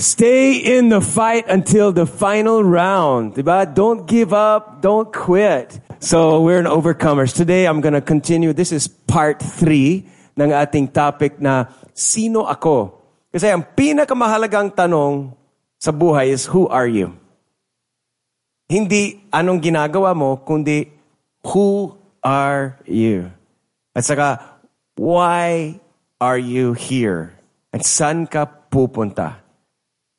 Stay in the fight until the final round. Don't give up. Don't quit. So we're an overcomers. Today I'm going to continue. This is part three ng ating topic na Sino ako? Kasi ang pinakamahalagang tanong sa buhay is who are you? Hindi anong ginagawa mo, kundi who are you? At saka, why are you here? At saan ka pupunta?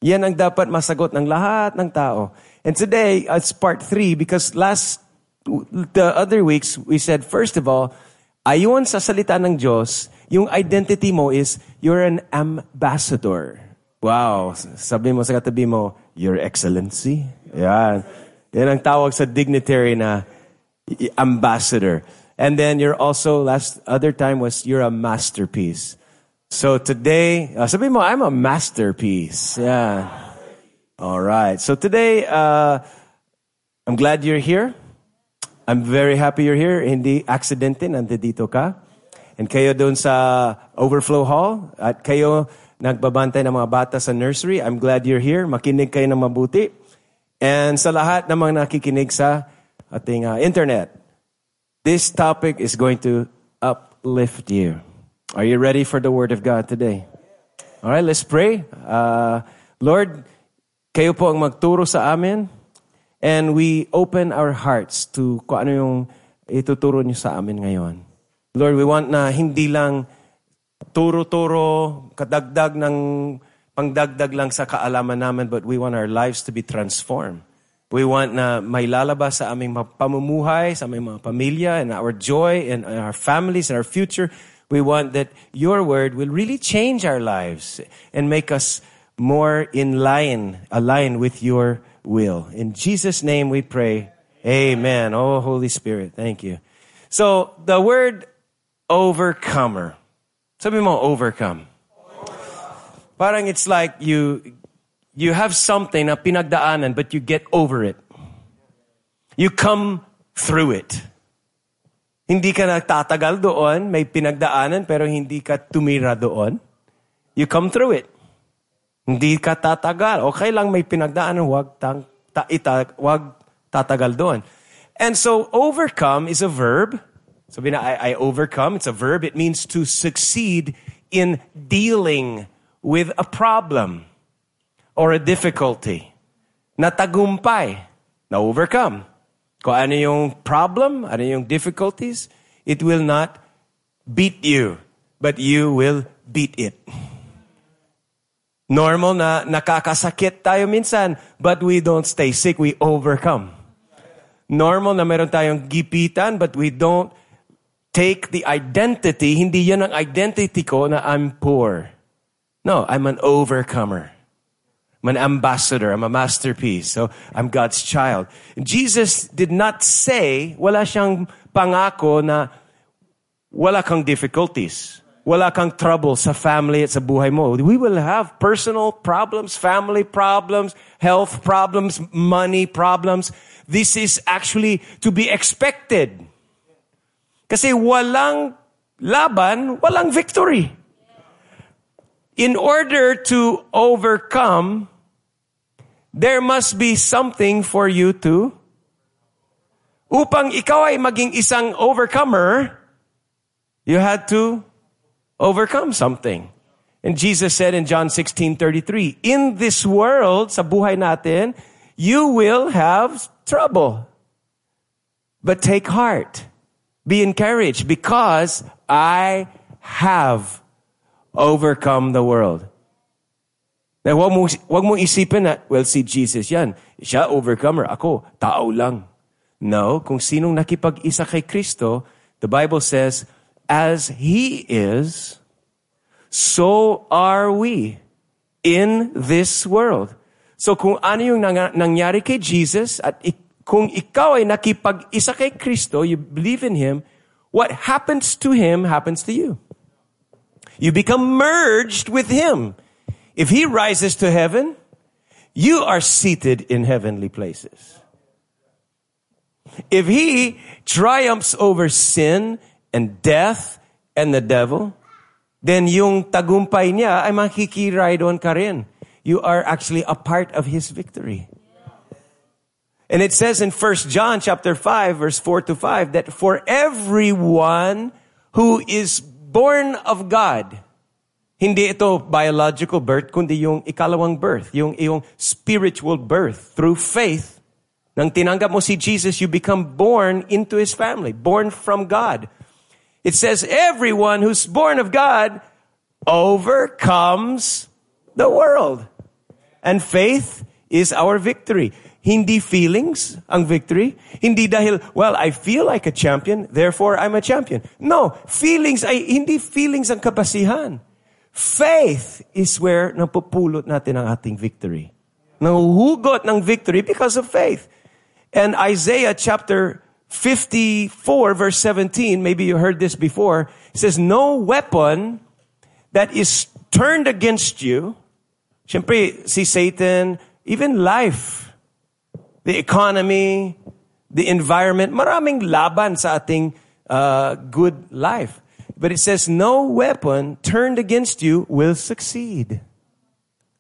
Yan ang dapat masagot ng lahat ng tao. And today, it's part three because last, the other weeks, we said, first of all, ayon sa salita ng Diyos, yung identity mo is, you're an ambassador. Wow. Sabi mo sa katabi mo, Your Excellency. Yan. Yan ang tawag sa dignitary na ambassador. And then you're also, last other time was, you're a masterpiece. So today, uh, sabi mo, I'm a masterpiece. Yeah. All right. So today, uh, I'm glad you're here. I'm very happy you're here. Hindi aksidente, nandito ka. And kayo doon sa Overflow Hall. At kayo nagbabantay ng mga bata sa nursery. I'm glad you're here. Makinig kayo ng mabuti. And sa lahat ng mga nakikinig sa ating uh, internet. This topic is going to uplift you. Are you ready for the Word of God today? All right, let's pray. Uh, Lord, kayo po ang magturo sa amin. And we open our hearts to kung ano yung ituturo niyo sa amin ngayon. Lord, we want na hindi lang turo-turo, kadagdag ng pangdagdag lang sa kaalaman namin, but we want our lives to be transformed. We want na may lalabas sa aming pamumuhay, sa aming mga pamilya, and our joy, and our families, and our future. We want that your word will really change our lives and make us more in line, aligned with your will. In Jesus' name we pray. Amen. Oh, Holy Spirit, thank you. So, the word overcomer. Sabi mo, overcome. Parang it's like you, you have something na pinagdaanan, but you get over it. You come through it. Hindi ka nagtatagal doon, may pinagdaanan, pero hindi ka tumira doon. You come through it. Hindi ka tatagal. Okay lang may pinagdaanan, wag, tang, ta, ita, wag tatagal doon. And so, overcome is a verb. Sabi na, I, I overcome. It's a verb. It means to succeed in dealing with a problem or a difficulty. Natagumpay. Na-overcome. Kung ano yung problem, ano yung difficulties, it will not beat you, but you will beat it. Normal na nakakasakit tayo minsan, but we don't stay sick, we overcome. Normal na meron tayong gipitan, but we don't take the identity, hindi yan ang identity ko na I'm poor. No, I'm an overcomer. I'm an ambassador. I'm a masterpiece. So I'm God's child. Jesus did not say, wala siyang pangako na wala kang difficulties. Wala kang trouble sa family at sa buhay mo. We will have personal problems, family problems, health problems, money problems. This is actually to be expected. Kasi walang laban, walang victory. In order to overcome, there must be something for you to upang ikaw ay maging isang overcomer, you had to overcome something. And Jesus said in John 16:33, "In this world, sa buhay natin, you will have trouble. But take heart. Be encouraged because I have overcome the world." Na wag mo, wag mo isipin na, well, si Jesus yan. Siya overcomer. Ako, tao lang. No, kung sinong nakipag-isa kay Kristo, the Bible says, as He is, so are we in this world. So kung ano yung nang- nangyari kay Jesus at kung ikaw ay nakipag-isa kay Kristo, you believe in Him, what happens to Him happens to you. You become merged with Him. If he rises to heaven, you are seated in heavenly places. If he triumphs over sin and death and the devil, then yung tagumpay niya ay makikiride ka rin. you are actually a part of His victory. And it says in 1 John chapter 5 verse 4 to 5 that for everyone who is born of God, hindi ito biological birth, kundi yung ikalawang birth, yung yung spiritual birth through faith. Nang tinanggap mo si Jesus, you become born into His family, born from God. It says everyone who's born of God overcomes the world. And faith is our victory. Hindi feelings ang victory. Hindi dahil, well, I feel like a champion, therefore I'm a champion. No, feelings ay hindi feelings ang kabasihan. Faith is where napupulot natin ang ating victory. Nahuhugot ng victory because of faith. And Isaiah chapter 54 verse 17, maybe you heard this before, says, No weapon that is turned against you, Siyempre, si Satan, even life, the economy, the environment, maraming laban sa ating uh, good life. But it says, no weapon turned against you will succeed.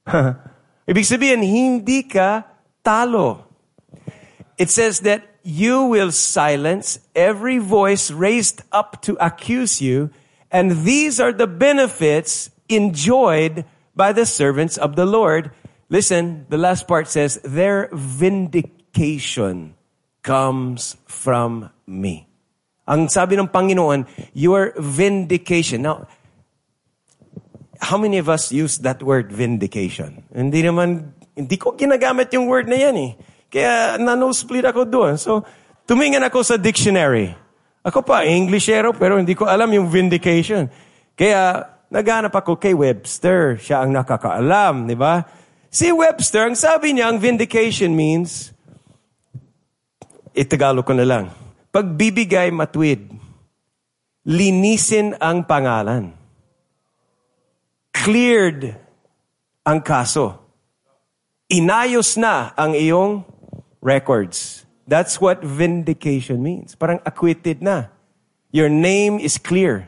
Ibig sabihin, hindi ka talo. It says that you will silence every voice raised up to accuse you, and these are the benefits enjoyed by the servants of the Lord. Listen, the last part says, their vindication comes from me. Ang sabi ng Panginoon, your vindication. Now, how many of us use that word vindication? Hindi naman, hindi ko ginagamit yung word na yan eh. Kaya nanossplit ako doon. So, tumingin ako sa dictionary. Ako pa, Englishero, pero hindi ko alam yung vindication. Kaya, naghanap ako kay Webster. Siya ang nakakaalam, di ba? Si Webster, ang sabi niya, ang vindication means, itagalo ko na lang, pagbibigay matwid, linisin ang pangalan, cleared ang kaso, inayos na ang iyong records. That's what vindication means. Parang acquitted na. Your name is clear.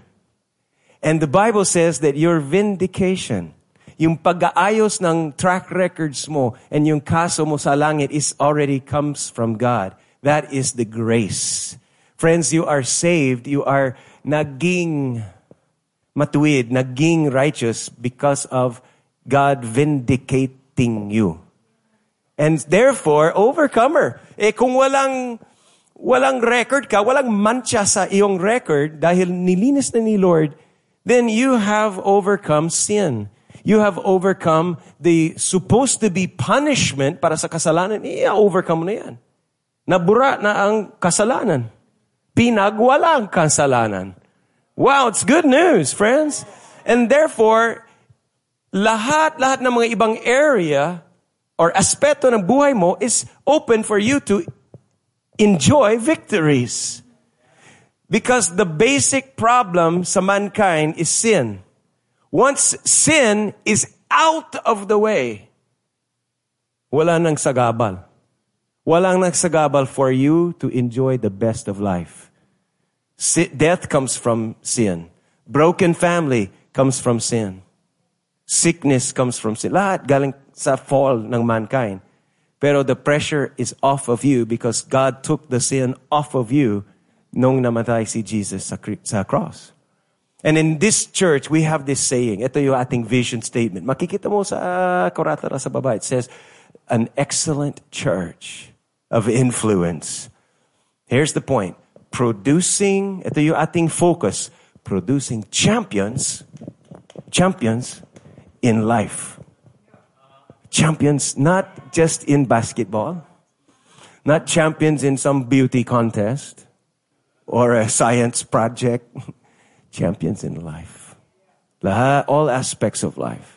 And the Bible says that your vindication, yung pag-aayos ng track records mo and yung kaso mo sa langit is already comes from God. That is the grace. Friends, you are saved. You are naging matuwid, naging righteous because of God vindicating you. And therefore, overcomer. Eh kung walang walang record ka, walang mancha sa iyong record dahil nilinis na ni Lord, then you have overcome sin. You have overcome the supposed to be punishment para sa kasalanan. I-overcome na yan. Nabura na ang kasalanan. Pinagwala ang kasalanan. Wow, it's good news, friends. And therefore, lahat, lahat ng mga ibang area or aspeto ng buhay mo is open for you to enjoy victories. Because the basic problem sa mankind is sin. Once sin is out of the way, wala nang sagabal. Walang nagsagabal for you to enjoy the best of life. Death comes from sin. Broken family comes from sin. Sickness comes from sin. Lahat galing sa fall ng mankind. Pero the pressure is off of you because God took the sin off of you nung namatay si Jesus sa, sa cross. And in this church, we have this saying. Ito yung ating vision statement. Makikita mo sa ah, Koratara sa baba. It says, an excellent church of influence. Here's the point. Producing, ito yung ating focus, producing champions, champions in life. Champions not just in basketball, not champions in some beauty contest, or a science project. Champions in life. All aspects of life.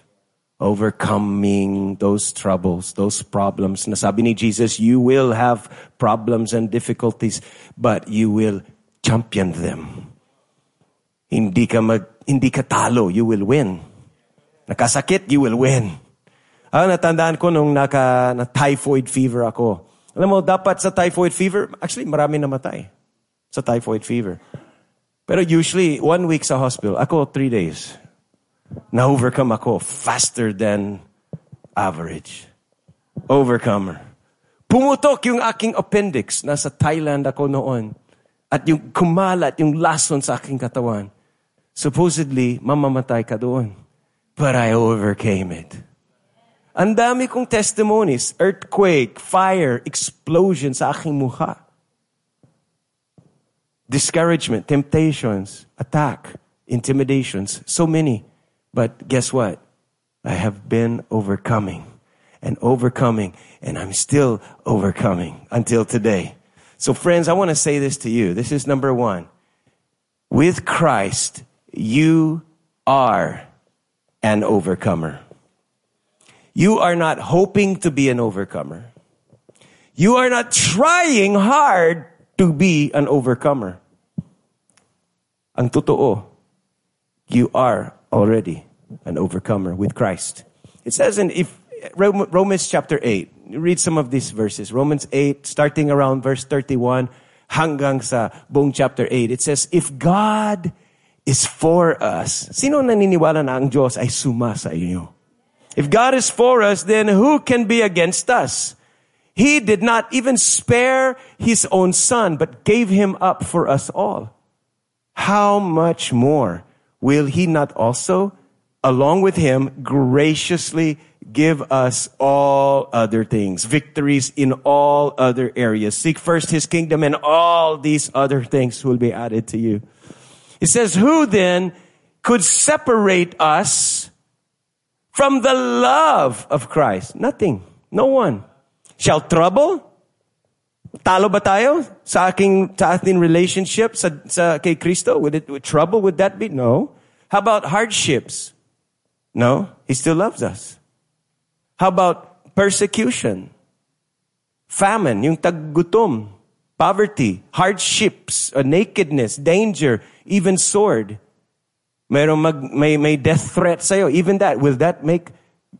Overcoming those troubles, those problems. Nasabi ni Jesus, you will have problems and difficulties, but you will champion them. Hindi ka mag, hindi ka talo, you will win. Nakasakit, you will win. Ah, natandaan ko nung naka, na typhoid fever ako. Alam mo, dapat sa typhoid fever, actually, marami namatay sa typhoid fever. Pero usually, one week sa hospital, ako three days. Na-overcome ako faster than average. Overcomer. Pumutok yung aking appendix. Nasa Thailand ako noon. At yung kumalat, yung lason sa aking katawan. Supposedly, mamamatay ka doon. But I overcame it. Ang dami kong testimonies, earthquake, fire, explosion sa aking mukha. Discouragement, temptations, attack, intimidations, so many. But guess what? I have been overcoming and overcoming, and I'm still overcoming until today. So, friends, I want to say this to you. This is number one. With Christ, you are an overcomer. You are not hoping to be an overcomer. You are not trying hard to be an overcomer. Ang totoo, you are already an overcomer with Christ. It says in if Romans chapter 8, read some of these verses. Romans 8, starting around verse 31, hanggang sa buong chapter 8. It says, If God is for us, sino naniniwala na ang Diyos ay suma sa inyo? If God is for us, then who can be against us? He did not even spare his own son, but gave him up for us all. How much more will he not also, along with him, graciously give us all other things, victories in all other areas. Seek first his kingdom and all these other things will be added to you. It says, who then could separate us from the love of Christ. Nothing. No one. Shall trouble? Talo ba tayo sa aking, sa relationship sa, sa kay Kristo? Would it, would trouble, would that be? No. How about hardships? No. He still loves us. How about persecution? Famine, yung taggutom, poverty, hardships, uh, nakedness, danger, even sword. Mayroong mag, may, may death threat sa'yo. Even that, will that make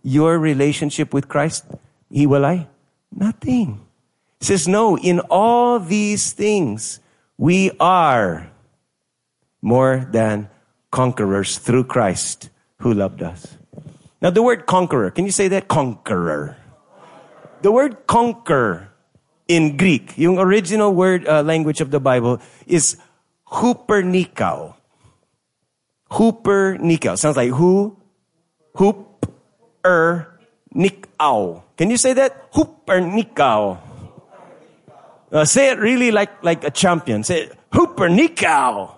your relationship with Christ hiwalay? Nothing. It says, no, in all these things, we are more than conquerors through Christ who loved us. Now, the word conqueror, can you say that? Conqueror. The word conquer in Greek, yung original word uh, language of the Bible is hupernikao. Hooper Nikau. Sounds like who? Hoop er Nikau. Can you say that? Hooper Nikau. Uh, say it really like, like a champion. Say it. Hooper Nikau.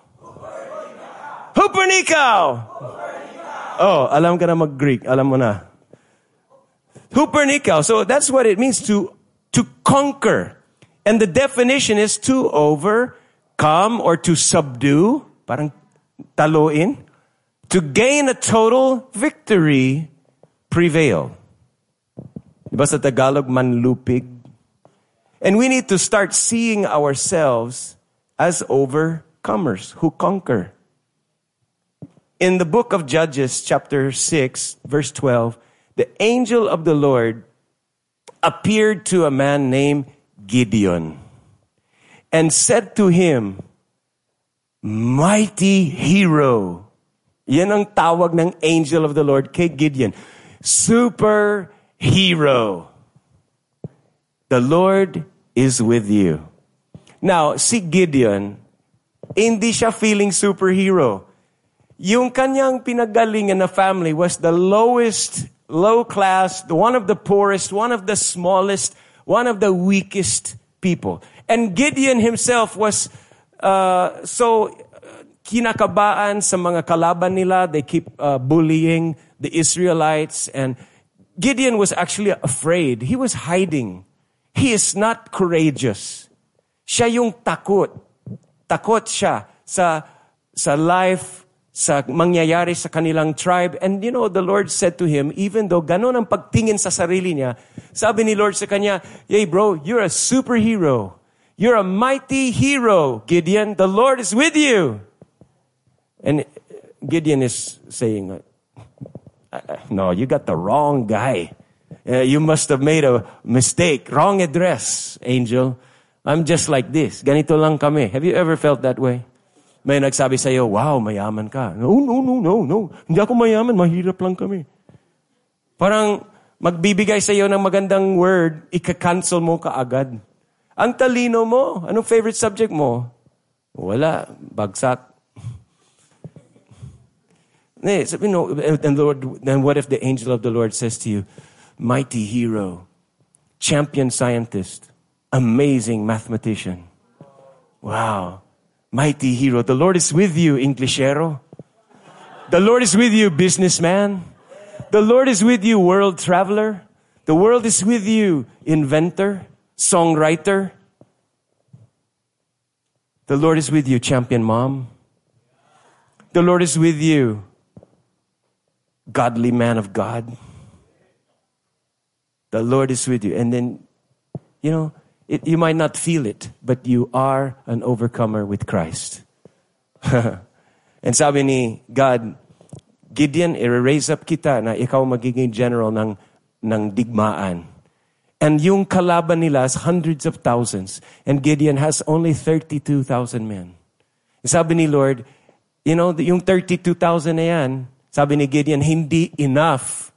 Hooper Nikau. Oh, alam ka na mag-Greek. Alam mo na. Hooper Nikau. So that's what it means to, to conquer. And the definition is to overcome or to subdue. Parang taluin, to gain a total victory, prevail. Diba sa Tagalog, manlupig? And we need to start seeing ourselves as overcomers who conquer. In the book of Judges, chapter 6, verse 12, the angel of the Lord appeared to a man named Gideon and said to him, mighty hero. Yan ang tawag ng angel of the Lord kay Gideon. Super hero. The Lord is with you. Now, si Gideon, hindi siya feeling superhero. Yung kanyang pinagalingan na family was the lowest, low class, one of the poorest, one of the smallest, one of the weakest people. And Gideon himself was uh, so kinakabaan sa mga kalaban nila. They keep uh, bullying the Israelites. And Gideon was actually afraid. He was hiding. He is not courageous. Siya yung takot. Takot siya sa, sa life, sa mangyayari sa kanilang tribe. And you know, the Lord said to him, even though ganon ang pagtingin sa sarili niya, sabi ni Lord sa kanya, Hey bro, you're a superhero. You're a mighty hero, Gideon. The Lord is with you. And Gideon is saying, No, you got the wrong guy. Uh, you must have made a mistake. Wrong address, angel. I'm just like this. Ganito lang kami. Have you ever felt that way? May nagsabi sa iyo, wow, mayaman ka. No, no, no, no, no. Hindi ako mayaman, mahirap lang kami. Parang, magbibigay sa iyo ng magandang word, ika-cancel mo kaagad. Ang talino mo, anong favorite subject mo? Wala, bagsak. Eh, so, you know, and Lord, then what if the angel of the Lord says to you, mighty hero, champion scientist, amazing mathematician. Wow. Mighty hero. The Lord is with you, Englishero. The Lord is with you, businessman. The Lord is with you, world traveler. The world is with you, inventor, songwriter. The Lord is with you, champion mom. The Lord is with you, godly man of God. The Lord is with you. And then, you know, it, you might not feel it, but you are an overcomer with Christ. and sabi ni God, Gideon, i-raise up kita na ikaw magiging general ng, ng digmaan. And yung kalaban nila is hundreds of thousands. And Gideon has only 32,000 men. Sabi ni Lord, you know, yung 32,000 na yan, sabi ni Gideon, hindi enough.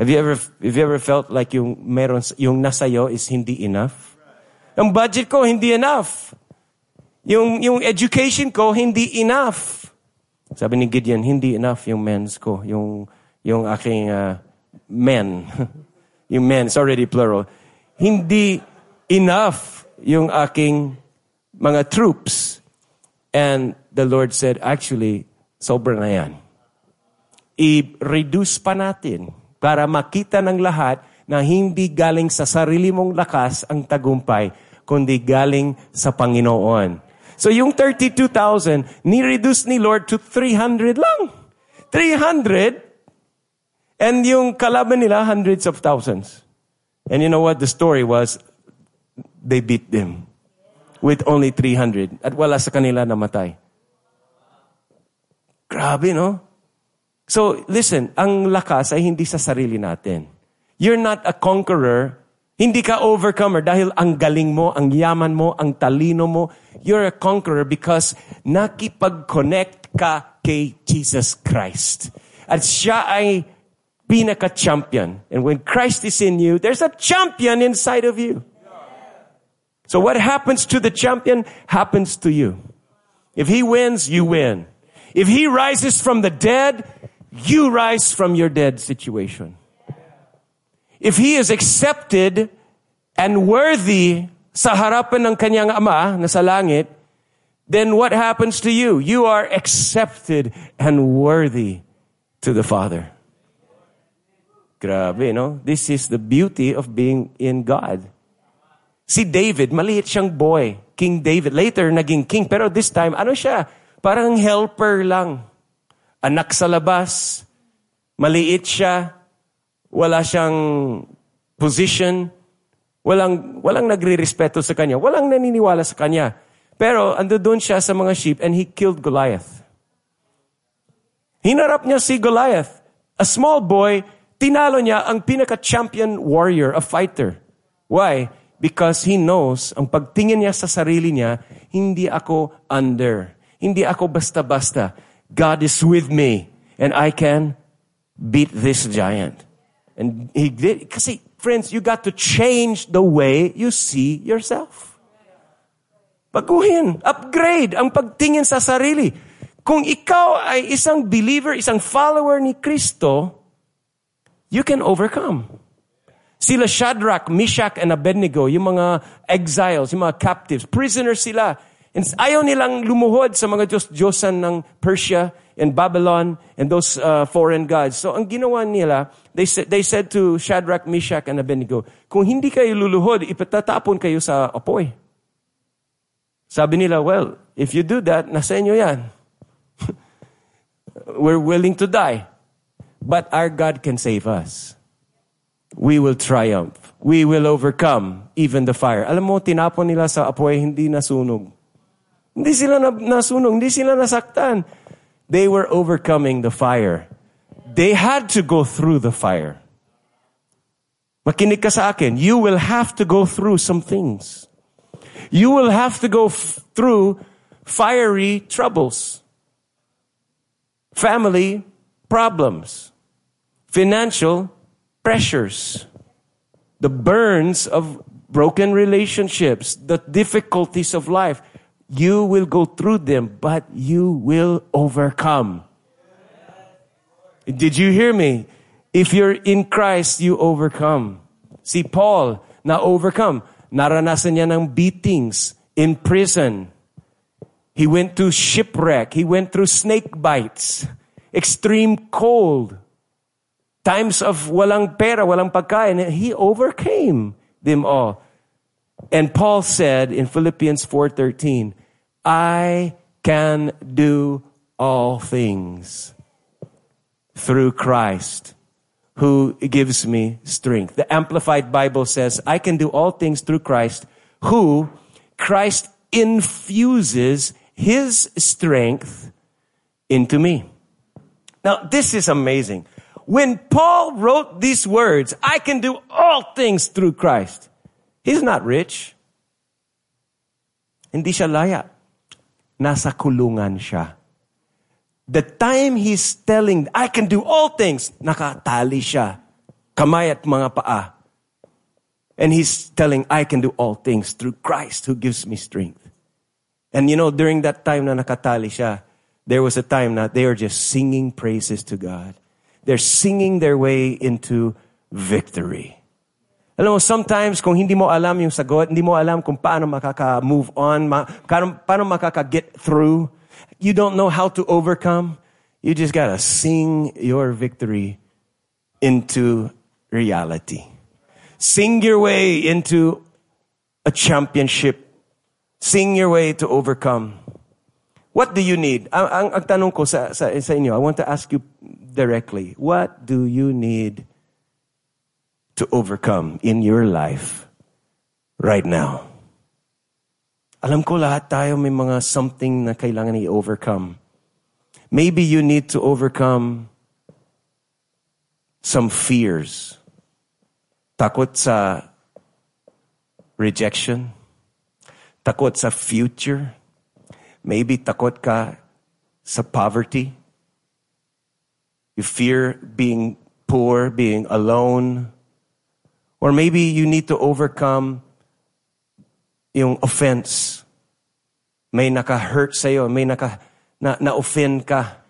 Have you ever, have you ever felt like yung meron, yung nasayo is hindi enough? Ang budget ko, hindi enough. Yung, yung education ko, hindi enough. Sabi ni Gideon, hindi enough yung men's ko, yung, yung aking uh, men. yung men, it's already plural. Hindi enough yung aking mga troops. And the Lord said, actually, sobra na yan. I-reduce pa natin para makita ng lahat na hindi galing sa sarili mong lakas ang tagumpay, kundi galing sa Panginoon. So yung 32,000, ni-reduce ni Lord to 300 lang. 300, and yung kalaban nila, hundreds of thousands. And you know what the story was? They beat them with only 300. At wala sa kanila namatay. Grabe, no? So, listen, ang lakas ay hindi sa sarili natin. You're not a conqueror hindi ka overcomer dahil ang galing mo, ang yaman mo, ang talino mo. You're a conqueror because nakipag-connect ka kay Jesus Christ. At siya ay pinaka-champion. And when Christ is in you, there's a champion inside of you. So what happens to the champion happens to you. If he wins, you win. If he rises from the dead, you rise from your dead situation. If he is accepted and worthy sa harapan ng kanyang ama na sa langit, then what happens to you? You are accepted and worthy to the Father. Grabe, no? This is the beauty of being in God. Si David, maliit siyang boy. King David. Later, naging king. Pero this time, ano siya? Parang helper lang. Anak sa labas. Maliit siya wala siyang position, walang, walang nagre-respeto sa kanya, walang naniniwala sa kanya. Pero ando doon siya sa mga sheep and he killed Goliath. Hinarap niya si Goliath. A small boy, tinalo niya ang pinaka-champion warrior, a fighter. Why? Because he knows, ang pagtingin niya sa sarili niya, hindi ako under. Hindi ako basta-basta. God is with me and I can beat this giant. And he did, kasi friends, you got to change the way you see yourself. Baguhin, upgrade ang pagtingin sa sarili. Kung ikaw ay isang believer, isang follower ni Kristo, you can overcome. Sila Shadrach, Meshach, and Abednego, yung mga exiles, yung mga captives, prisoners sila. And ayaw nilang lumuhod sa mga Diyos-Diyosan ng Persia and Babylon and those uh, foreign gods. So ang ginawa nila, they, said, they said to Shadrach, Meshach, and Abednego, kung hindi kayo luluhod, ipatatapon kayo sa apoy. Sabi nila, well, if you do that, nasa inyo yan. We're willing to die. But our God can save us. We will triumph. We will overcome even the fire. Alam mo, tinapon nila sa apoy, hindi nasunog. Hindi sila nasunog, hindi sila nasaktan. They were overcoming the fire. They had to go through the fire. Makinig ka sa akin, you will have to go through some things. You will have to go f- through fiery troubles. Family problems. Financial pressures, the burns of broken relationships, the difficulties of life. You will go through them, but you will overcome. Did you hear me? If you're in Christ, you overcome. See, Paul, na overcome. Naranasan niya ng beatings in prison. He went through shipwreck. He went through snake bites, extreme cold, times of walang pera, walang pagkain. And he overcame them all. And Paul said in Philippians 4:13, I can do all things through Christ who gives me strength. The Amplified Bible says, I can do all things through Christ who Christ infuses his strength into me. Now, this is amazing. When Paul wrote these words, I can do all things through Christ. He's not rich. Hindi siya laya. Nasa kulungan siya. The time he's telling, I can do all things, nakatali siya. Kamay at mga paa. And he's telling, I can do all things through Christ who gives me strength. And you know, during that time na nakatali siya, there was a time that they were just singing praises to God. They're singing their way into victory. Alam mo, sometimes kung hindi mo alam yung sagot, hindi mo alam kung paano makaka-move on, ma- paano, paano makaka-get through, you don't know how to overcome, you just gotta sing your victory into reality. Sing your way into a championship. Sing your way to overcome. What do you need? Ang, ang, ang tanong ko sa, sa, sa inyo, I want to ask you directly. What do you need to overcome in your life right now? Alam ko lahat tayo may mga something na kailangan i-overcome. Maybe you need to overcome some fears. Takot sa rejection. Takot sa future. Maybe takot ka sa poverty. You fear being poor, being alone. Or maybe you need to overcome yung offense. May naka-hurt sa'yo, may naka, na, na-offend ka,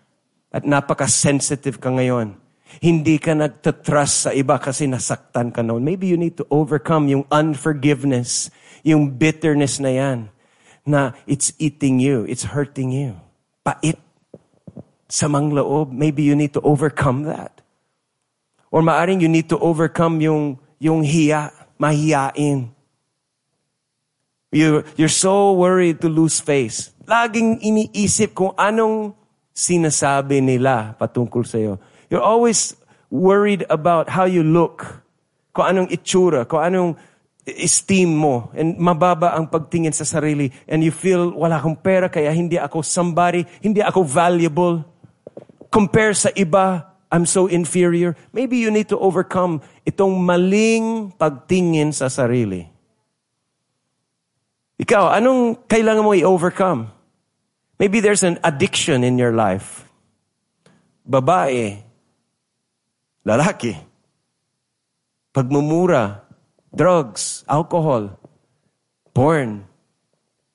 at napaka-sensitive ka ngayon. Hindi ka nagtatrust sa iba kasi nasaktan ka noon. Maybe you need to overcome yung unforgiveness, yung bitterness na yan, na it's eating you, it's hurting you. Pait. Samang loob. Maybe you need to overcome that. Or maaring you need to overcome yung, yung hiya, mahiyain. You, you're so worried to lose face. Laging iniisip kung anong sinasabi nila patungkol sa'yo. You're always worried about how you look. Kung anong itsura, kung anong esteem mo. And mababa ang pagtingin sa sarili. And you feel, wala akong pera, kaya hindi ako somebody, hindi ako valuable. Compare sa iba, I'm so inferior. Maybe you need to overcome itong maling pagtingin sa sarili. Ikaw, anong kailangan mo i-overcome? Maybe there's an addiction in your life. Babae, lalaki, pagmumura, drugs, alcohol, porn.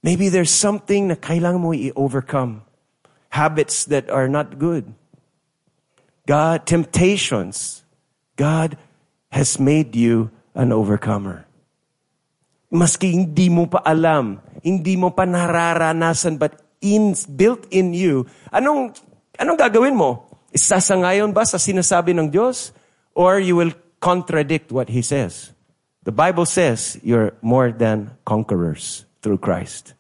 Maybe there's something na kailangan mo i-overcome. Habits that are not good. God, temptations. God has made you an overcomer. Maski hindi mo pa alam, hindi mo pa nararanasan, but in, built in you, anong, anong gagawin mo? Isasangayon ba sa sinasabi ng Diyos? Or you will contradict what He says? The Bible says you're more than conquerors through Christ.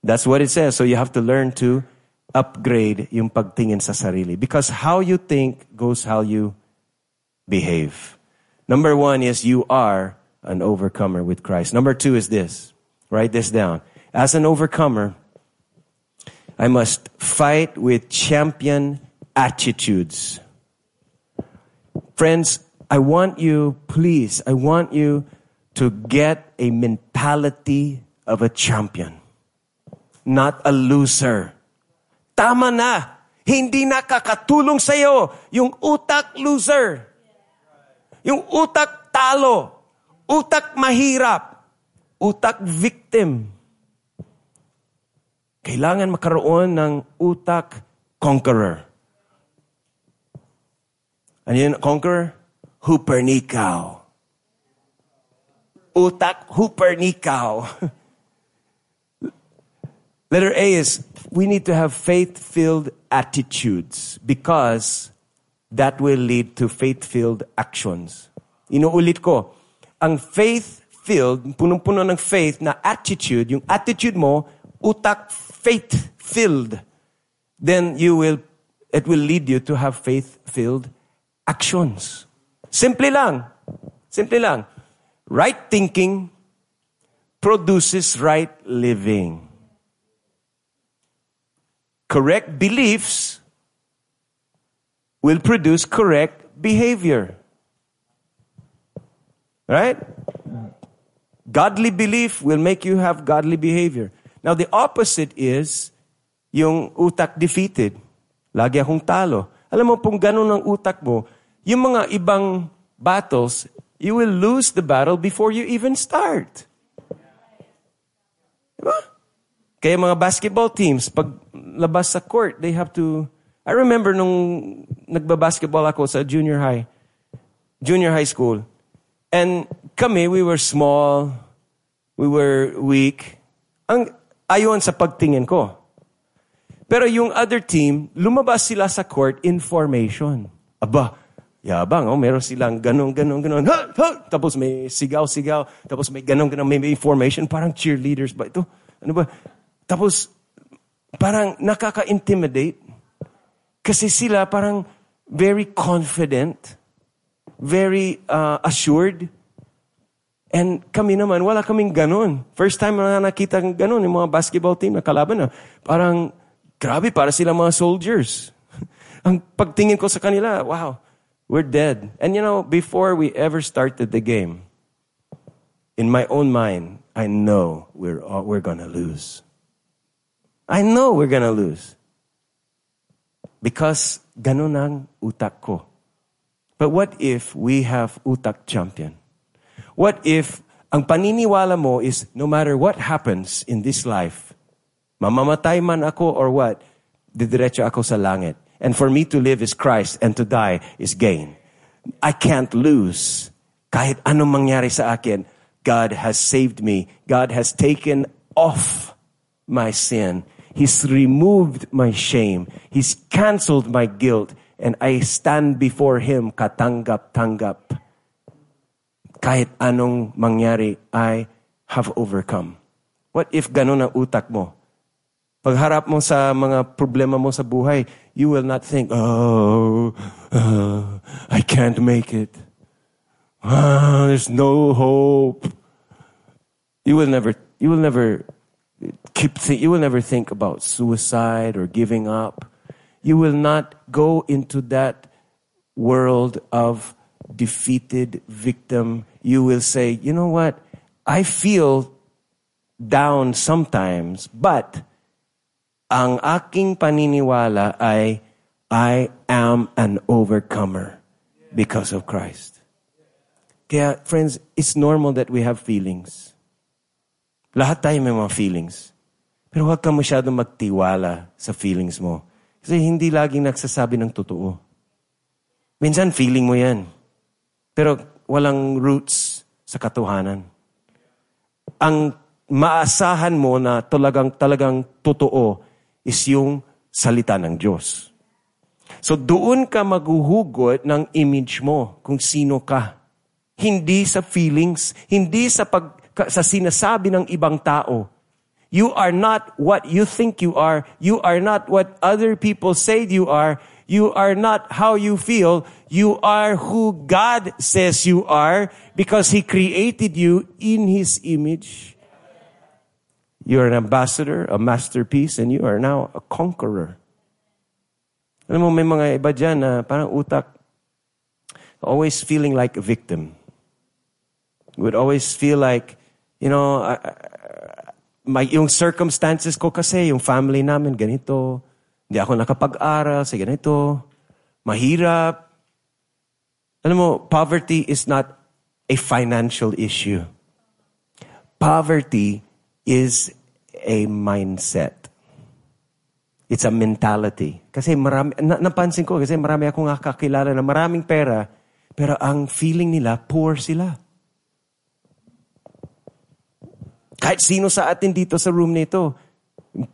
That's what it says. So you have to learn to upgrade yung pagtingin sa sarili. Because how you think goes how you behave. Number one is you are an overcomer with Christ. Number two is this. Write this down. As an overcomer, I must fight with champion attitudes. Friends, I want you, please, I want you to get a mentality of a champion, not a loser. Tama na. Hindi nakakatulong sa'yo yung utak loser. Yung utak talo. Utak mahirap. Utak victim. Kailangan makaroon ng utak conqueror. Ano yun, conqueror? Hupernikaw. Utak hupernikaw. Letter A is we need to have faith-filled attitudes because that will lead to faith-filled actions. Inuulit ko, ang faith-filled, punong-puno ng faith na attitude, yung attitude mo, utak faith-filled, then you will, it will lead you to have faith-filled actions. Simple lang. Simple lang. Right thinking produces right living. Correct beliefs will produce correct behavior. Right? Godly belief will make you have godly behavior. Now, the opposite is yung utak defeated. Lagi akong talo. Alam mo, kung ganun ang utak mo, yung mga ibang battles, you will lose the battle before you even start. Diba? Kaya mga basketball teams, pag labas sa court, they have to... I remember nung nagba-basketball ako sa junior high, junior high school. And kami, we were small, we were weak. Ang ayon sa pagtingin ko. Pero yung other team, lumabas sila sa court in formation. Aba, Yabang, oh, meron silang ganun, ganun, ganun. Ha, ha! Tapos may sigaw-sigaw. Tapos may ganun, ganun. May, may formation. Parang cheerleaders ba ito? Ano ba? Tapos, parang nakaka-intimidate. Kasi sila parang very confident. Very uh, assured. And kami naman, wala kaming ganun. First time na nakita ng ganun, yung mga basketball team na kalaban na. Parang, grabe, para sila mga soldiers. Ang pagtingin ko sa kanila, wow, we're dead. And you know, before we ever started the game, in my own mind, I know we're, we're going to lose. I know we're to lose. Because ganun ang utak ko. But what if we have utak champion? What if ang paniniwala mo is no matter what happens in this life, mamamatay man ako or what, didiretso ako sa langit. And for me to live is Christ and to die is gain. I can't lose. Kahit anong mangyari sa akin, God has saved me. God has taken off my sin. He's removed my shame. He's canceled my guilt. And I stand before Him katanggap-tanggap. Kahit anong mangyari, I have overcome. What if ganun ang utak mo? Pagharap mo sa mga problema mo sa buhay, you will not think, oh, uh, I can't make it. Ah, there's no hope. You will never, you will never keep, th- you will never think about suicide or giving up. You will not go into that world of defeated victim. You will say, you know what? I feel down sometimes, but ang aking paniniwala ay I am an overcomer because of Christ. Kaya, friends, it's normal that we have feelings. Lahat tayo may mga feelings. Pero huwag ka masyadong magtiwala sa feelings mo. Kasi hindi laging nagsasabi ng totoo. Minsan, feeling mo yan. Pero walang roots sa katuhanan. Ang maasahan mo na talagang, talagang totoo is yung salita ng Diyos. So doon ka maghuhugot ng image mo kung sino ka. Hindi sa feelings, hindi sa pag sa sinasabi ng ibang tao. You are not what you think you are. You are not what other people say you are. You are not how you feel. You are who God says you are because He created you in His image. You're an ambassador, a masterpiece, and you are now a conqueror. Alam mo, may mga iba dyan na parang utak, always feeling like a victim. Would always feel like, you know, uh, my, yung circumstances ko kasi, yung family namin, ganito. Hindi ako nakapag-aral sa ganito. Mahirap. Alam mo, poverty is not a financial issue. Poverty is a mindset. It's a mentality. Kasi marami, na, napansin ko, kasi marami akong kakakilala na maraming pera, pero ang feeling nila, poor sila. Kahit sino sa atin dito sa room nito,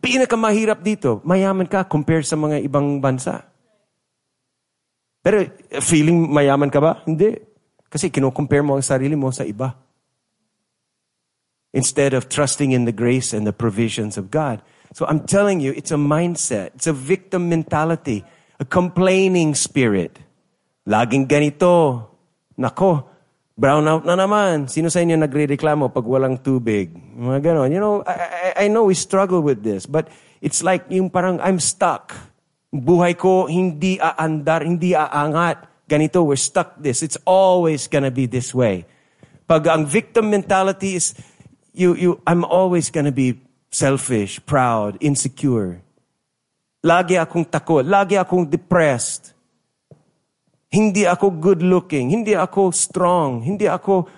pinakamahirap dito, mayaman ka compared sa mga ibang bansa. Pero feeling mayaman ka ba? Hindi. Kasi kino-compare mo ang sarili mo sa iba. Instead of trusting in the grace and the provisions of God. So I'm telling you, it's a mindset. It's a victim mentality. A complaining spirit. Laging ganito. Nako, brown out na naman. Sino sa inyo nagre-reklamo pag walang tubig? Mga ganon. You know, I, I, I know we struggle with this, but it's like yung parang I'm stuck. Buhay ko hindi aandar, hindi aangat. Ganito, we're stuck this. It's always gonna be this way. Pag ang victim mentality is, you, you, I'm always gonna be selfish, proud, insecure. Lagi akong takot. Lagi akong depressed. Hindi ako good looking. Hindi ako strong. Hindi ako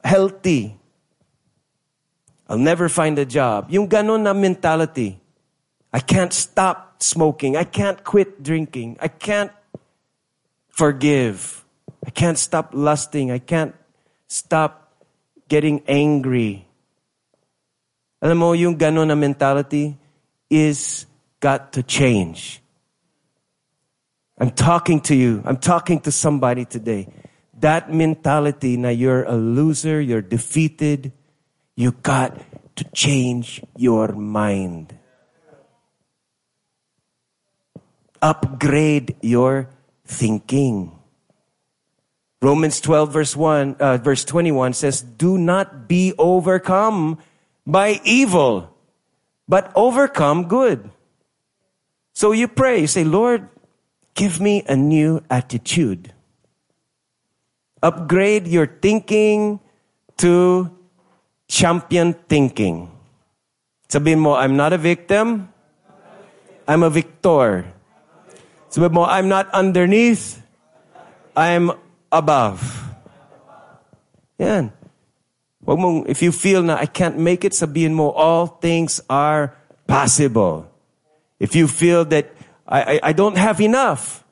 healthy. I'll never find a job. Yung ganon na mentality. I can't stop smoking. I can't quit drinking. I can't forgive. I can't stop lusting. I can't stop getting angry. Alam mo, yung ganon na mentality is got to change. I'm talking to you. I'm talking to somebody today. That mentality now you're a loser, you're defeated, you got to change your mind. Upgrade your thinking. Romans 12 verse 1, uh, verse 21 says, do not be overcome by evil, but overcome good. So you pray, you say, Lord, give me a new attitude. Upgrade your thinking to champion thinking. Sabihin mo, I'm not a victim. I'm a victor. Sabihin mo, I'm not underneath. I'm above. Yan. Wag mong, if you feel na I can't make it, sabihin mo, all things are possible. If you feel that I, I, I don't have enough,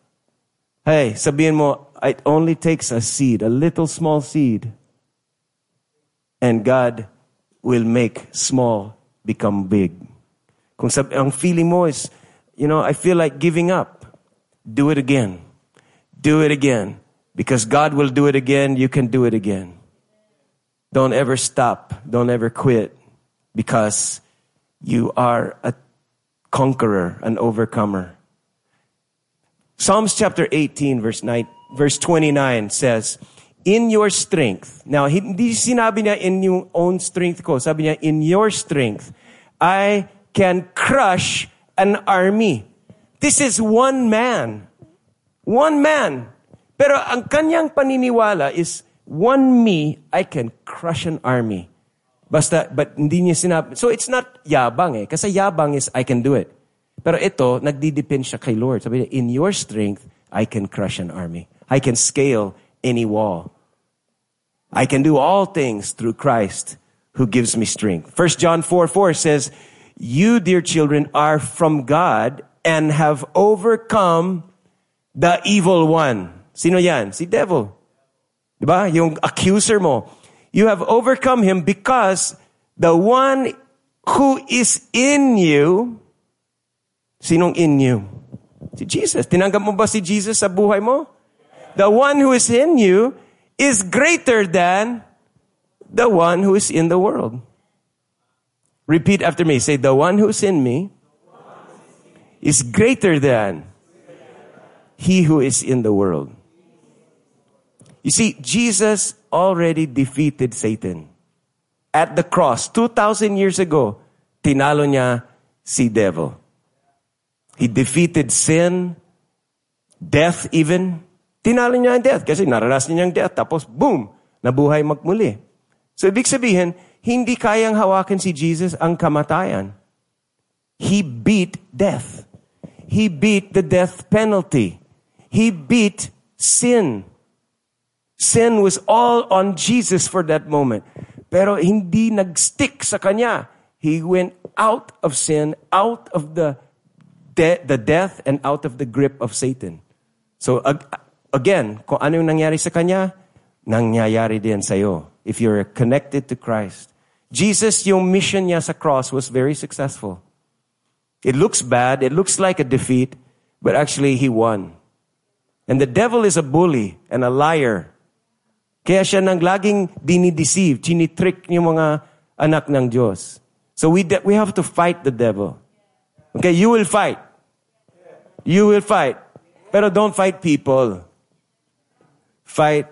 hey, sabihin mo, it only takes a seed, a little small seed, and God will make small become big. Kung sab- ang feeling mo is, you know, I feel like giving up, do it again. Do it again. Because God will do it again, you can do it again. Don't ever stop. Don't ever quit because you are a conqueror, an overcomer. Psalms chapter 18 verse 9, verse 29 says, in your strength. Now, hindi sinabi niya in yung own strength ko. Sabi niya, in your strength, I can crush an army. This is one man. One man. Pero ang kanyang paniniwala is, one me, I can crush an army. Basta, but hindi niya sinabi. So it's not yabang eh. Kasi yabang is, I can do it. Pero ito, nagdidepend siya kay Lord. Sabi niya, in your strength, I can crush an army. I can scale any wall. I can do all things through Christ who gives me strength. 1 John 4 4 says, You, dear children, are from God and have overcome the evil one. Sino yan? Si devil. Diba? Yung accuser mo. You have overcome him because the one who is in you, sinong in you? Si Jesus. Tinanggap mo ba si Jesus sa buhay mo? The one who is in you is greater than the one who is in the world. Repeat after me. Say, the one who is in me is greater than he who is in the world. You see, Jesus already defeated Satan. At the cross, 2,000 years ago, tinalo niya si devil. He defeated sin, death even. Tinalo niya ang death kasi naranasan niya ang death. Tapos, boom, nabuhay magmuli. So, ibig sabihin, hindi kayang hawakan si Jesus ang kamatayan. He beat death. He beat the death penalty. He beat sin. Sin was all on Jesus for that moment. Pero hindi nagstick sa kanya. He went out of sin, out of the, de- the death, and out of the grip of Satan. So ag- again, kung ano yung nangyari sa kanya, nangyayari din sa'yo. If you're connected to Christ. Jesus, yung mission niya sa cross was very successful. It looks bad, it looks like a defeat, but actually he won. And the devil is a bully and a liar. Kaya siya nang laging dinideceive, chinitrick yung mga anak ng Diyos. So we, we have to fight the devil. Okay, you will fight. You will fight. Pero don't fight people. Fight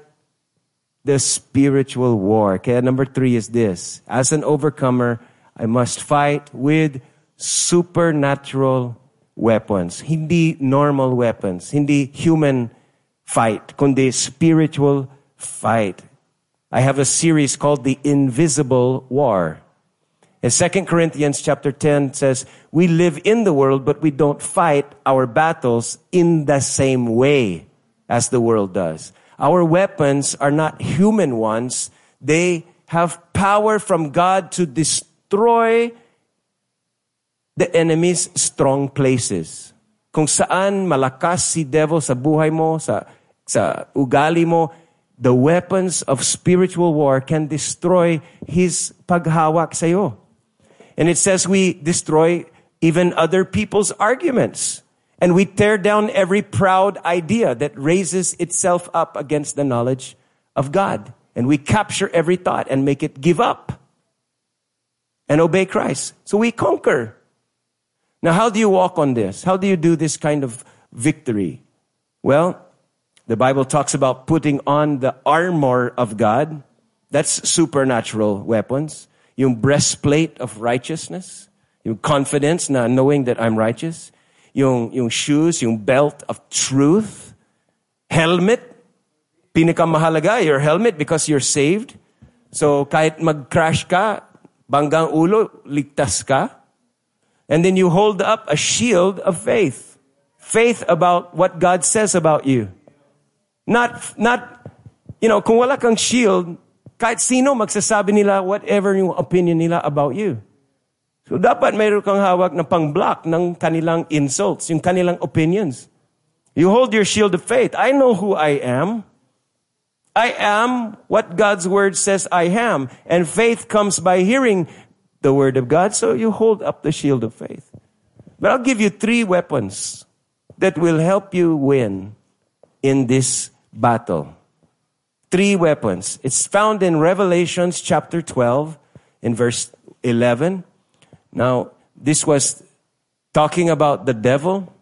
the spiritual war. Okay, number three is this. As an overcomer, I must fight with supernatural weapons. Hindi normal weapons. Hindi human fight, kundi spiritual fight. I have a series called The Invisible War. And 2 Corinthians chapter 10 says, we live in the world, but we don't fight our battles in the same way as the world does. Our weapons are not human ones. They have power from God to destroy the enemy's strong places. Kung saan malakas si devil sa buhay mo, sa, sa ugali mo, the weapons of spiritual war can destroy his paghawak sa iyo. And it says we destroy even other people's arguments. And we tear down every proud idea that raises itself up against the knowledge of God. And we capture every thought and make it give up and obey Christ. So we conquer. Now, how do you walk on this? How do you do this kind of victory? Well, the Bible talks about putting on the armor of God. That's supernatural weapons. Yung breastplate of righteousness. Yung confidence na knowing that I'm righteous. Yung, yung shoes, yung belt of truth. Helmet. Pinakamahalaga, your helmet because you're saved. So kahit mag-crash ka, banggang ulo, ligtas ka. And then you hold up a shield of faith. Faith about what God says about you. Not, not, you know, kung wala kang shield, kahit sino magsasabi nila whatever yung opinion nila about you. So dapat mayroon kang hawak na pang-block ng kanilang insults, yung kanilang opinions. You hold your shield of faith. I know who I am. I am what God's word says I am. And faith comes by hearing the word of God. So you hold up the shield of faith. But I'll give you three weapons that will help you win in this battle. Three weapons. It's found in Revelations chapter 12 in verse 11. Now, this was talking about the devil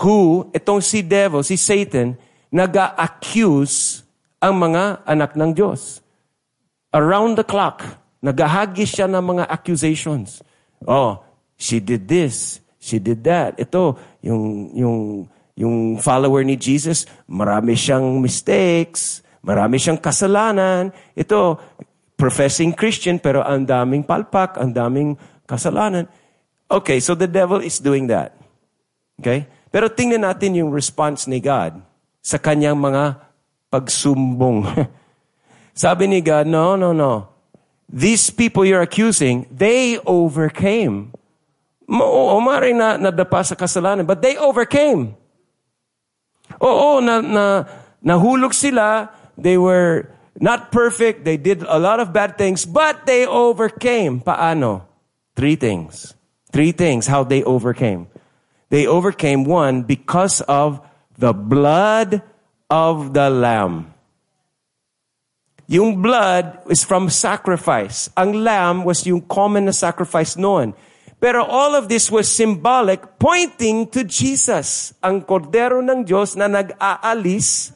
who, itong si devil, si Satan, naga-accuse ang mga anak ng Diyos. Around the clock, nagahagis siya ng mga accusations. Oh, she did this, she did that. Ito, yung, yung yung follower ni Jesus, marami siyang mistakes, marami siyang kasalanan. Ito, professing Christian, pero ang daming palpak, ang daming kasalanan. Okay, so the devil is doing that. Okay? Pero tingnan natin yung response ni God sa kanyang mga pagsumbong. Sabi ni God, no, no, no. These people you're accusing, they overcame. Oo, maaaring na nadapa sa kasalanan, but they overcame. Oo, na, na, nahulog sila. They were not perfect. They did a lot of bad things, but they overcame. Paano? Three things. Three things how they overcame. They overcame one because of the blood of the lamb. Yung blood is from sacrifice. Ang lamb was yung common sacrifice noon. Pero all of this was symbolic, pointing to Jesus, ang kordero ng Diyos na nag-aalis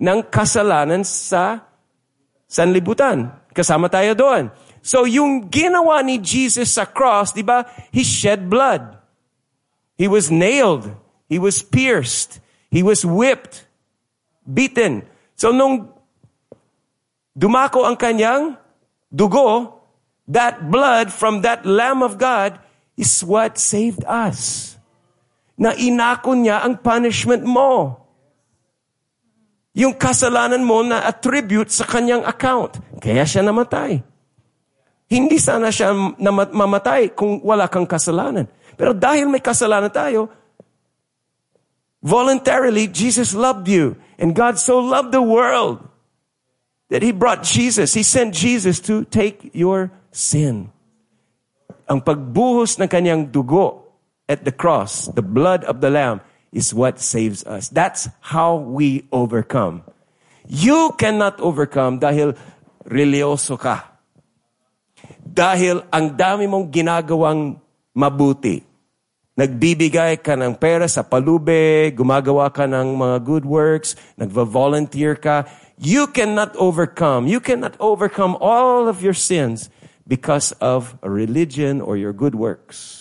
ng kasalanan sa sanlibutan. Kasama tayo doon. So yung ginawa ni Jesus sa cross, di ba? He shed blood. He was nailed. He was pierced. He was whipped. Beaten. So nung dumako ang kanyang dugo, that blood from that Lamb of God is what saved us. Na inako niya ang punishment mo. Yung kasalanan mo na attribute sa kanyang account. Kaya siya namatay. Hindi sana siya mamatay kung wala kang kasalanan. Pero dahil may kasalanan tayo, voluntarily, Jesus loved you. And God so loved the world that He brought Jesus. He sent Jesus to take your sin. Ang pagbuhos ng kanyang dugo at the cross, the blood of the Lamb, is what saves us. That's how we overcome. You cannot overcome dahil religyoso ka. Dahil ang dami mong ginagawang mabuti. Nagbibigay ka ng pera sa palube, gumagawa ka ng mga good works, nagva-volunteer ka. You cannot overcome. You cannot overcome all of your sins because of religion or your good works.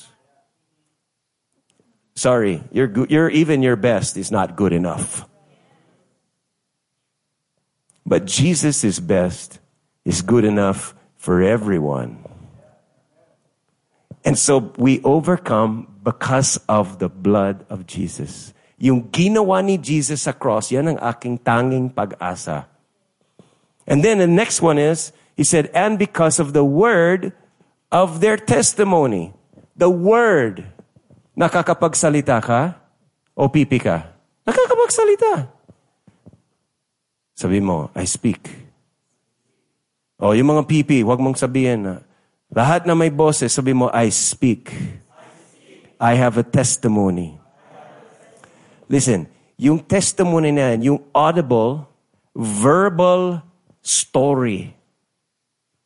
Sorry, you're you're even your best is not good enough. But Jesus' is best is good enough for everyone. And so we overcome because of the blood of Jesus. Yung ginawa ni Jesus sa cross, yan ang aking tanging pag-asa. And then the next one is, he said, and because of the word of their testimony. The word. Nakakapagsalita ka? O pipi ka? Nakakapagsalita. Sabi mo, I speak. O yung mga pipi, huwag mong sabihin na, lahat na may boses, sabi mo, I speak. I have a testimony. Listen, yung testimony na yan, yung audible, verbal story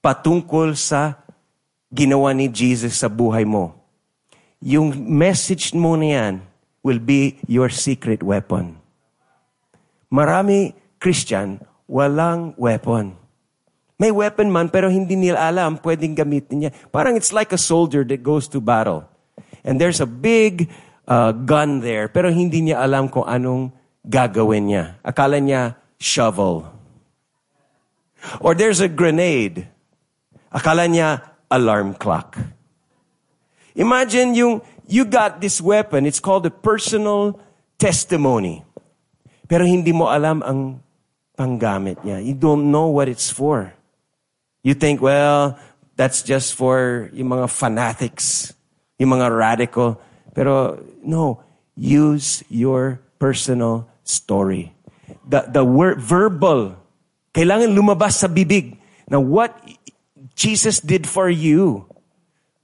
patungkol sa ginawa ni Jesus sa buhay mo yung message mo na will be your secret weapon. Marami Christian, walang weapon. May weapon man, pero hindi nila alam pwedeng gamitin niya. Parang it's like a soldier that goes to battle. And there's a big uh, gun there, pero hindi niya alam kung anong gagawin niya. Akala niya, shovel. Or there's a grenade. Akala niya, alarm clock. Imagine you got this weapon, it's called a personal testimony. Pero hindi mo alam ang panggamit niya. You don't know what it's for. You think, well, that's just for yung mga fanatics, yung mga radical. Pero no, use your personal story. The, the word, verbal, kailangan lumabas sa bibig na what Jesus did for you.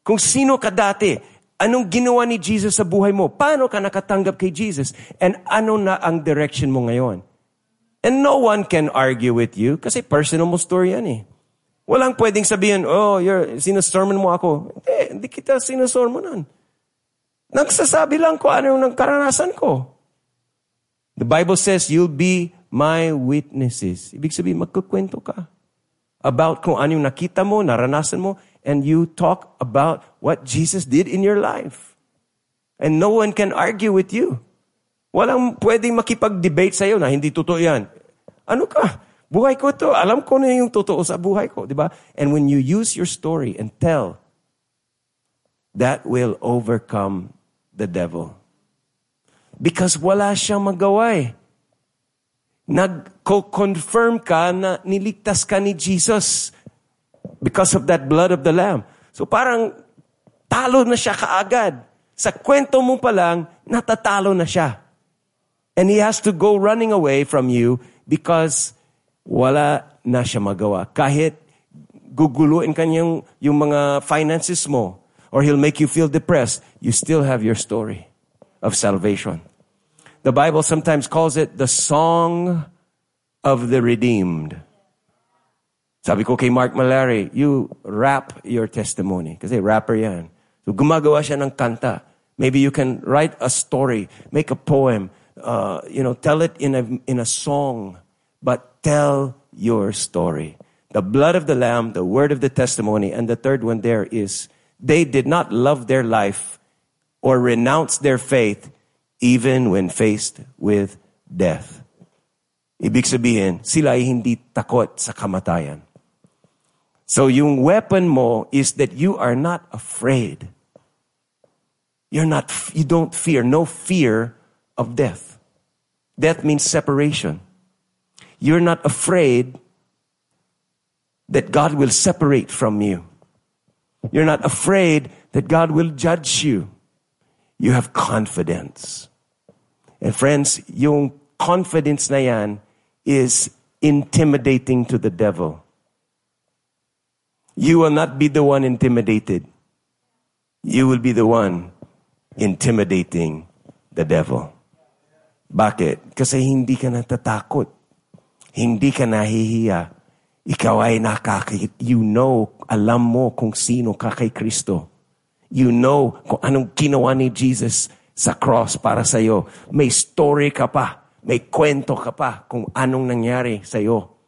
Kung sino ka dati, anong ginawa ni Jesus sa buhay mo, paano ka nakatanggap kay Jesus, and ano na ang direction mo ngayon. And no one can argue with you kasi personal mo story yan eh. Walang pwedeng sabihin, oh, you're, sinusermon mo ako. Hindi, hindi kita sinusermonan. Nagsasabi lang ko ano yung karanasan ko. The Bible says, you'll be my witnesses. Ibig sabihin, magkukwento ka about kung ano yung nakita mo, naranasan mo, and you talk about what Jesus did in your life. And no one can argue with you. Walang pwedeng makipag-debate sa'yo na hindi totoo yan. Ano ka? Buhay ko to. Alam ko na yung totoo sa buhay ko. Di ba? And when you use your story and tell, that will overcome the devil. Because wala siyang magawa eh. Nag-confirm ka na niligtas ka ni Jesus because of that blood of the Lamb. So parang talo na siya kaagad. Sa kwento mo pa lang, natatalo na siya. And he has to go running away from you because wala na siya magawa. Kahit guguluin kanyang yung mga finances mo or he'll make you feel depressed, you still have your story of salvation. The Bible sometimes calls it the song of the redeemed. Sabi ko kay Mark Malari, you rap your testimony. Kasi rapper yan. So gumagawa siya ng kanta. Maybe you can write a story, make a poem, uh, you know, tell it in a, in a song, but tell your story. The blood of the Lamb, the word of the testimony, and the third one there is they did not love their life or renounce their faith even when faced with death. Ibig sabihin, sila ay hindi takot sa kamatayan. So yung weapon mo is that you are not afraid. You're not, you don't fear, no fear of death. Death means separation. you're not afraid that God will separate from you. You're not afraid that God will judge you. You have confidence. And friends, yung confidence na yan is intimidating to the devil. You will not be the one intimidated. You will be the one intimidating the devil. Bakit? Kasi hindi ka natatakot. Hindi ka nahihiya. Ikaw ay nakakit. You know, alam mo kung sino ka kay Kristo. You know kung anong ginawa ni Jesus sa cross para sa iyo. May story ka pa. May kwento ka pa kung anong nangyari sa iyo.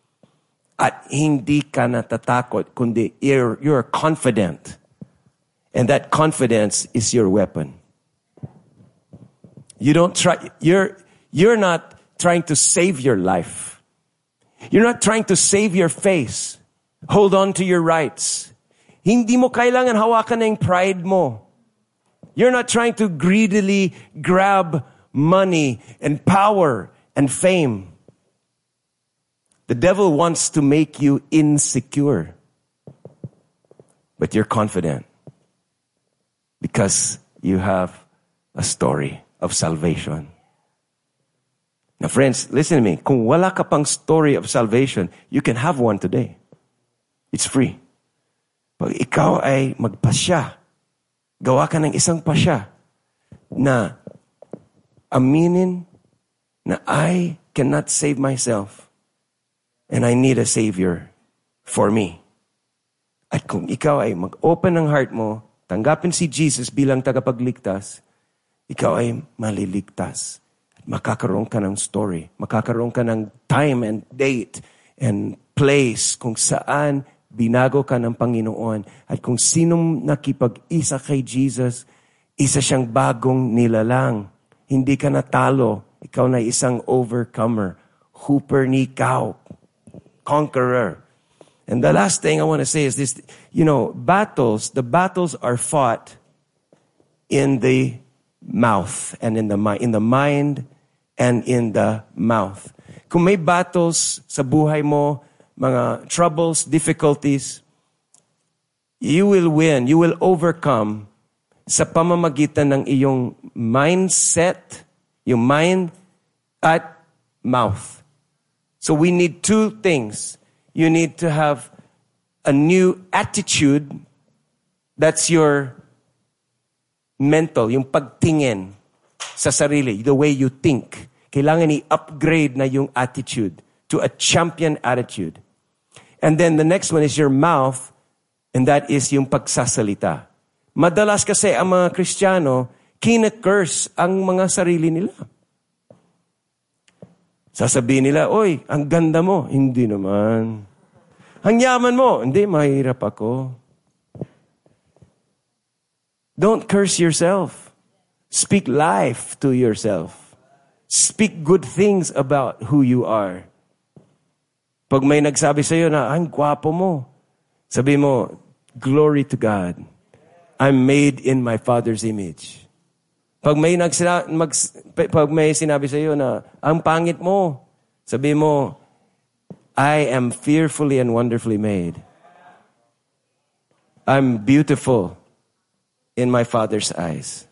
At hindi ka natatakot, kundi you're, you're confident. And that confidence is your weapon. You don't try, you're, you're not trying to save your life. You're not trying to save your face. Hold on to your rights. Hindi mo kailangan hawakan ng pride mo. You're not trying to greedily grab money and power and fame. The devil wants to make you insecure. But you're confident because you have a story of salvation. Now, friends, listen to me. Kung wala ka pang story of salvation, you can have one today. It's free. Pag ikaw ay magpasya, gawa ka ng isang pasya na aminin na I cannot save myself and I need a Savior for me. At kung ikaw ay mag-open ng heart mo, tanggapin si Jesus bilang tagapagligtas, ikaw ay maliligtas makakaroon ka ng story. Makakaroon ka ng time and date and place kung saan binago ka ng Panginoon at kung sinong nakipag-isa kay Jesus, isa siyang bagong nilalang. Hindi ka natalo. Ikaw na isang overcomer. Hooper ni ikaw. Conqueror. And the last thing I want to say is this, you know, battles, the battles are fought in the mouth and in the mind, in the mind and in the mouth. Kung may battles sa buhay mo, mga troubles, difficulties, you will win, you will overcome sa pamamagitan ng iyong mindset, yung mind at mouth. So we need two things. You need to have a new attitude. That's your mental, yung pagtingin sa sarili, the way you think. Kailangan i-upgrade na yung attitude to a champion attitude. And then the next one is your mouth, and that is yung pagsasalita. Madalas kasi ang mga Kristiyano, kina-curse ang mga sarili nila. Sasabihin nila, Oy, ang ganda mo. Hindi naman. Ang yaman mo. Hindi, mahirap ako. Don't curse yourself. Speak life to yourself. Speak good things about who you are. Pag may nagsabi sa iyo na, ang gwapo mo, sabi mo, glory to God. I'm made in my Father's image. Pag may, nagsina, mag, pag may sinabi sa iyo na, ang pangit mo, sabi mo, I am fearfully and wonderfully made. I'm beautiful in my Father's eyes.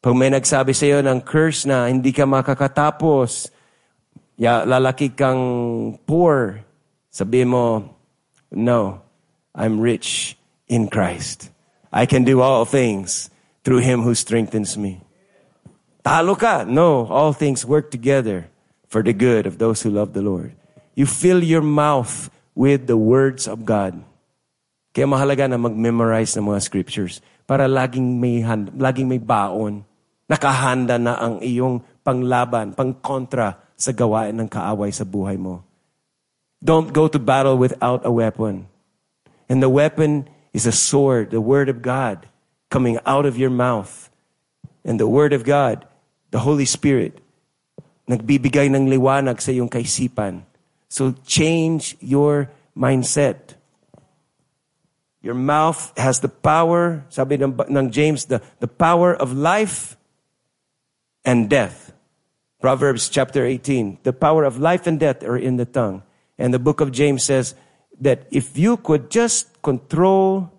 Pag may nagsabi sa iyo ng curse na hindi ka makakatapos, ya, lalaki kang poor, sabi mo, no, I'm rich in Christ. I can do all things through Him who strengthens me. Talo ka? No, all things work together for the good of those who love the Lord. You fill your mouth with the words of God. Kaya mahalaga na mag-memorize ng mga scriptures para laging may, hand, laging may baon Nakahanda na ang iyong panglaban, pangkontra sa gawain ng kaaway sa buhay mo. Don't go to battle without a weapon. And the weapon is a sword, the word of God coming out of your mouth. And the word of God, the Holy Spirit, nagbibigay ng liwanag sa iyong kaisipan. So change your mindset. Your mouth has the power, sabi ng, ng James, the, the power of life and death. Proverbs chapter 18. The power of life and death are in the tongue. And the book of James says that if you could just control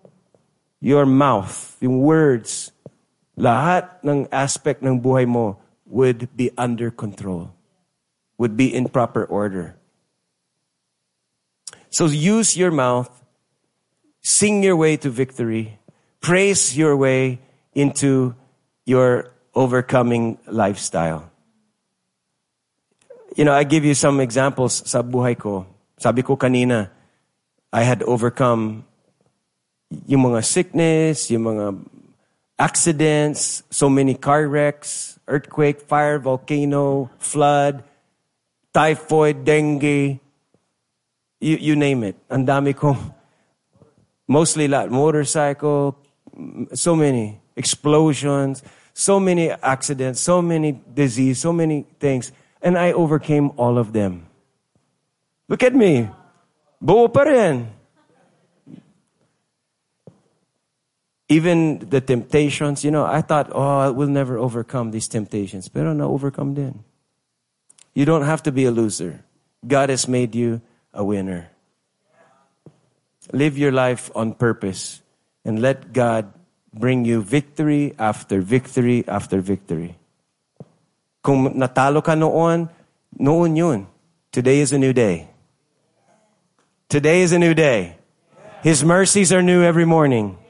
your mouth, yung words, lahat ng aspect ng buhay mo would be under control, would be in proper order. So use your mouth, sing your way to victory, praise your way into your overcoming lifestyle. You know, I give you some examples sa buhay ko. Sabi ko kanina, I had overcome yung mga sickness, yung mga accidents, so many car wrecks, earthquake, fire, volcano, flood, typhoid, dengue, you, you name it. Ang dami kong, mostly lot, motorcycle, so many explosions, so many accidents, so many disease, so many things. And I overcame all of them. Look at me. Buo pa rin. Even the temptations, you know, I thought, oh, I will never overcome these temptations. Pero na overcome din. You don't have to be a loser. God has made you a winner. Live your life on purpose and let God bring you victory after victory after victory. Kung natalo ka noon, noon yun. Today is a new day. Today is a new day. His mercies are new every morning.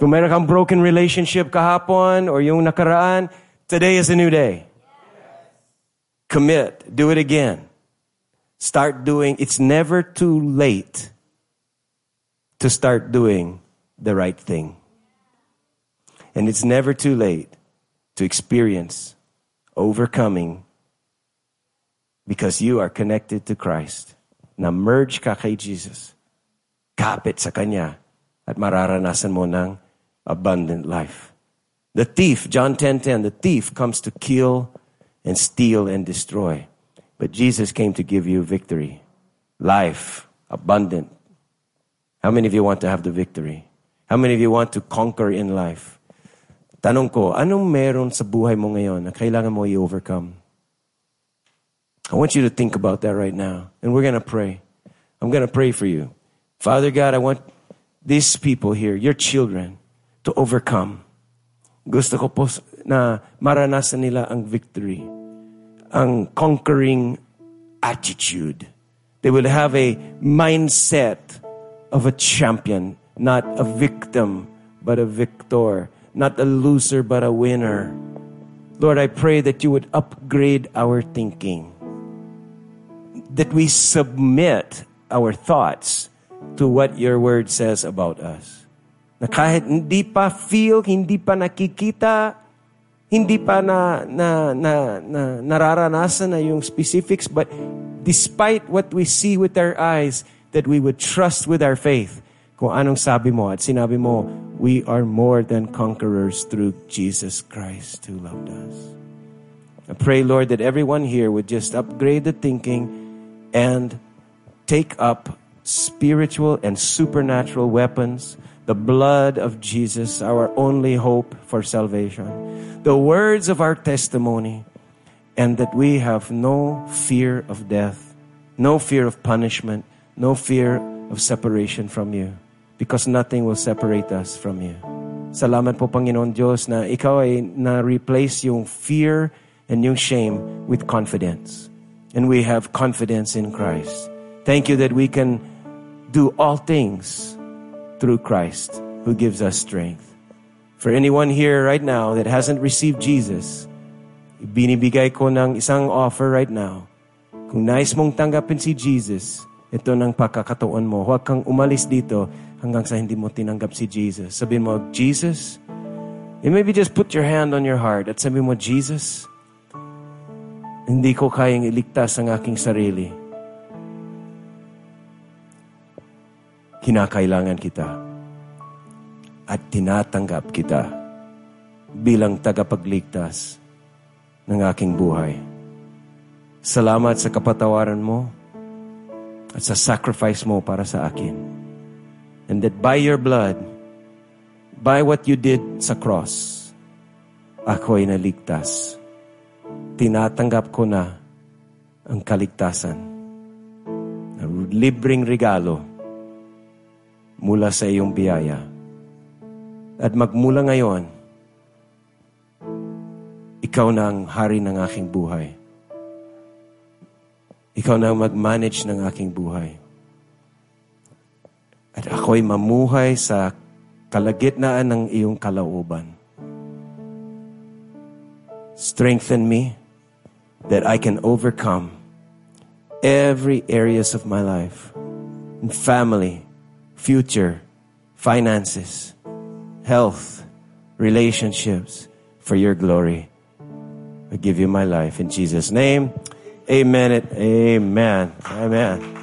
Kung meron kang broken relationship kahapon or yung nakaraan, today is a new day. Commit. Do it again. Start doing, it's never too late to start doing the right thing. And it's never too late to experience overcoming because you are connected to Christ. Na merge ka kay Jesus. Kapit sa Kanya. At mararanasan mo ng abundant life. The thief, John 10:10, 10, 10, the thief comes to kill and steal and destroy. But Jesus came to give you victory, life, abundant. How many of you want to have the victory? How many of you want to conquer in life? Tanong ko, anong meron sa buhay mo ngayon na kailangan mo i-overcome? I want you to think about that right now. And we're going to pray. I'm going to pray for you. Father God, I want these people here, your children, to overcome. Gusto ko po na maranasan nila ang victory, ang conquering attitude. They will have a mindset of a champion, not a victim, but a victor, not a loser, but a winner. Lord, I pray that you would upgrade our thinking, that we submit our thoughts to what your word says about us. Na kahit hindi pa feel, hindi pa nakikita, hindi pa na, na, na, na nararanasan na yung specifics, but despite what we see with our eyes, that we would trust with our faith kung anong sabi mo at sinabi mo, we are more than conquerors through Jesus Christ who loved us. I pray, Lord, that everyone here would just upgrade the thinking and take up spiritual and supernatural weapons the blood of Jesus, our only hope for salvation, the words of our testimony, and that we have no fear of death, no fear of punishment, no fear of separation from you, because nothing will separate us from you. Salamat po Panginoon Diyos na ikaw ay na-replace yung fear and yung shame with confidence. And we have confidence in Christ. Thank you that we can do all things through Christ who gives us strength. For anyone here right now that hasn't received Jesus, binibigay ko ng isang offer right now. Kung nais mong tanggapin si Jesus, ito ng pakakataon mo. Huwag kang umalis dito hanggang sa hindi mo tinanggap si Jesus. Sabihin mo, Jesus, and maybe just put your hand on your heart at sabihin mo, Jesus, hindi ko kayang iligtas ang aking sarili. Kinakailangan kita at tinatanggap kita bilang tagapagligtas ng aking buhay. Salamat sa kapatawaran mo at sa sacrifice mo para sa akin. And that by your blood, by what you did sa cross, ako ay naligtas. tinatanggap ko na ang kaligtasan. Na libreng regalo mula sa iyong biyaya. At magmula ngayon, ikaw na ang hari ng aking buhay. Ikaw na ang mag-manage ng aking buhay. At ako'y mamuhay sa kalagitnaan ng iyong kalooban. Strengthen me that I can overcome every areas of my life, in family, future, finances, health, relationships, for your glory. I give you my life in Jesus' name. Amen and amen. Amen.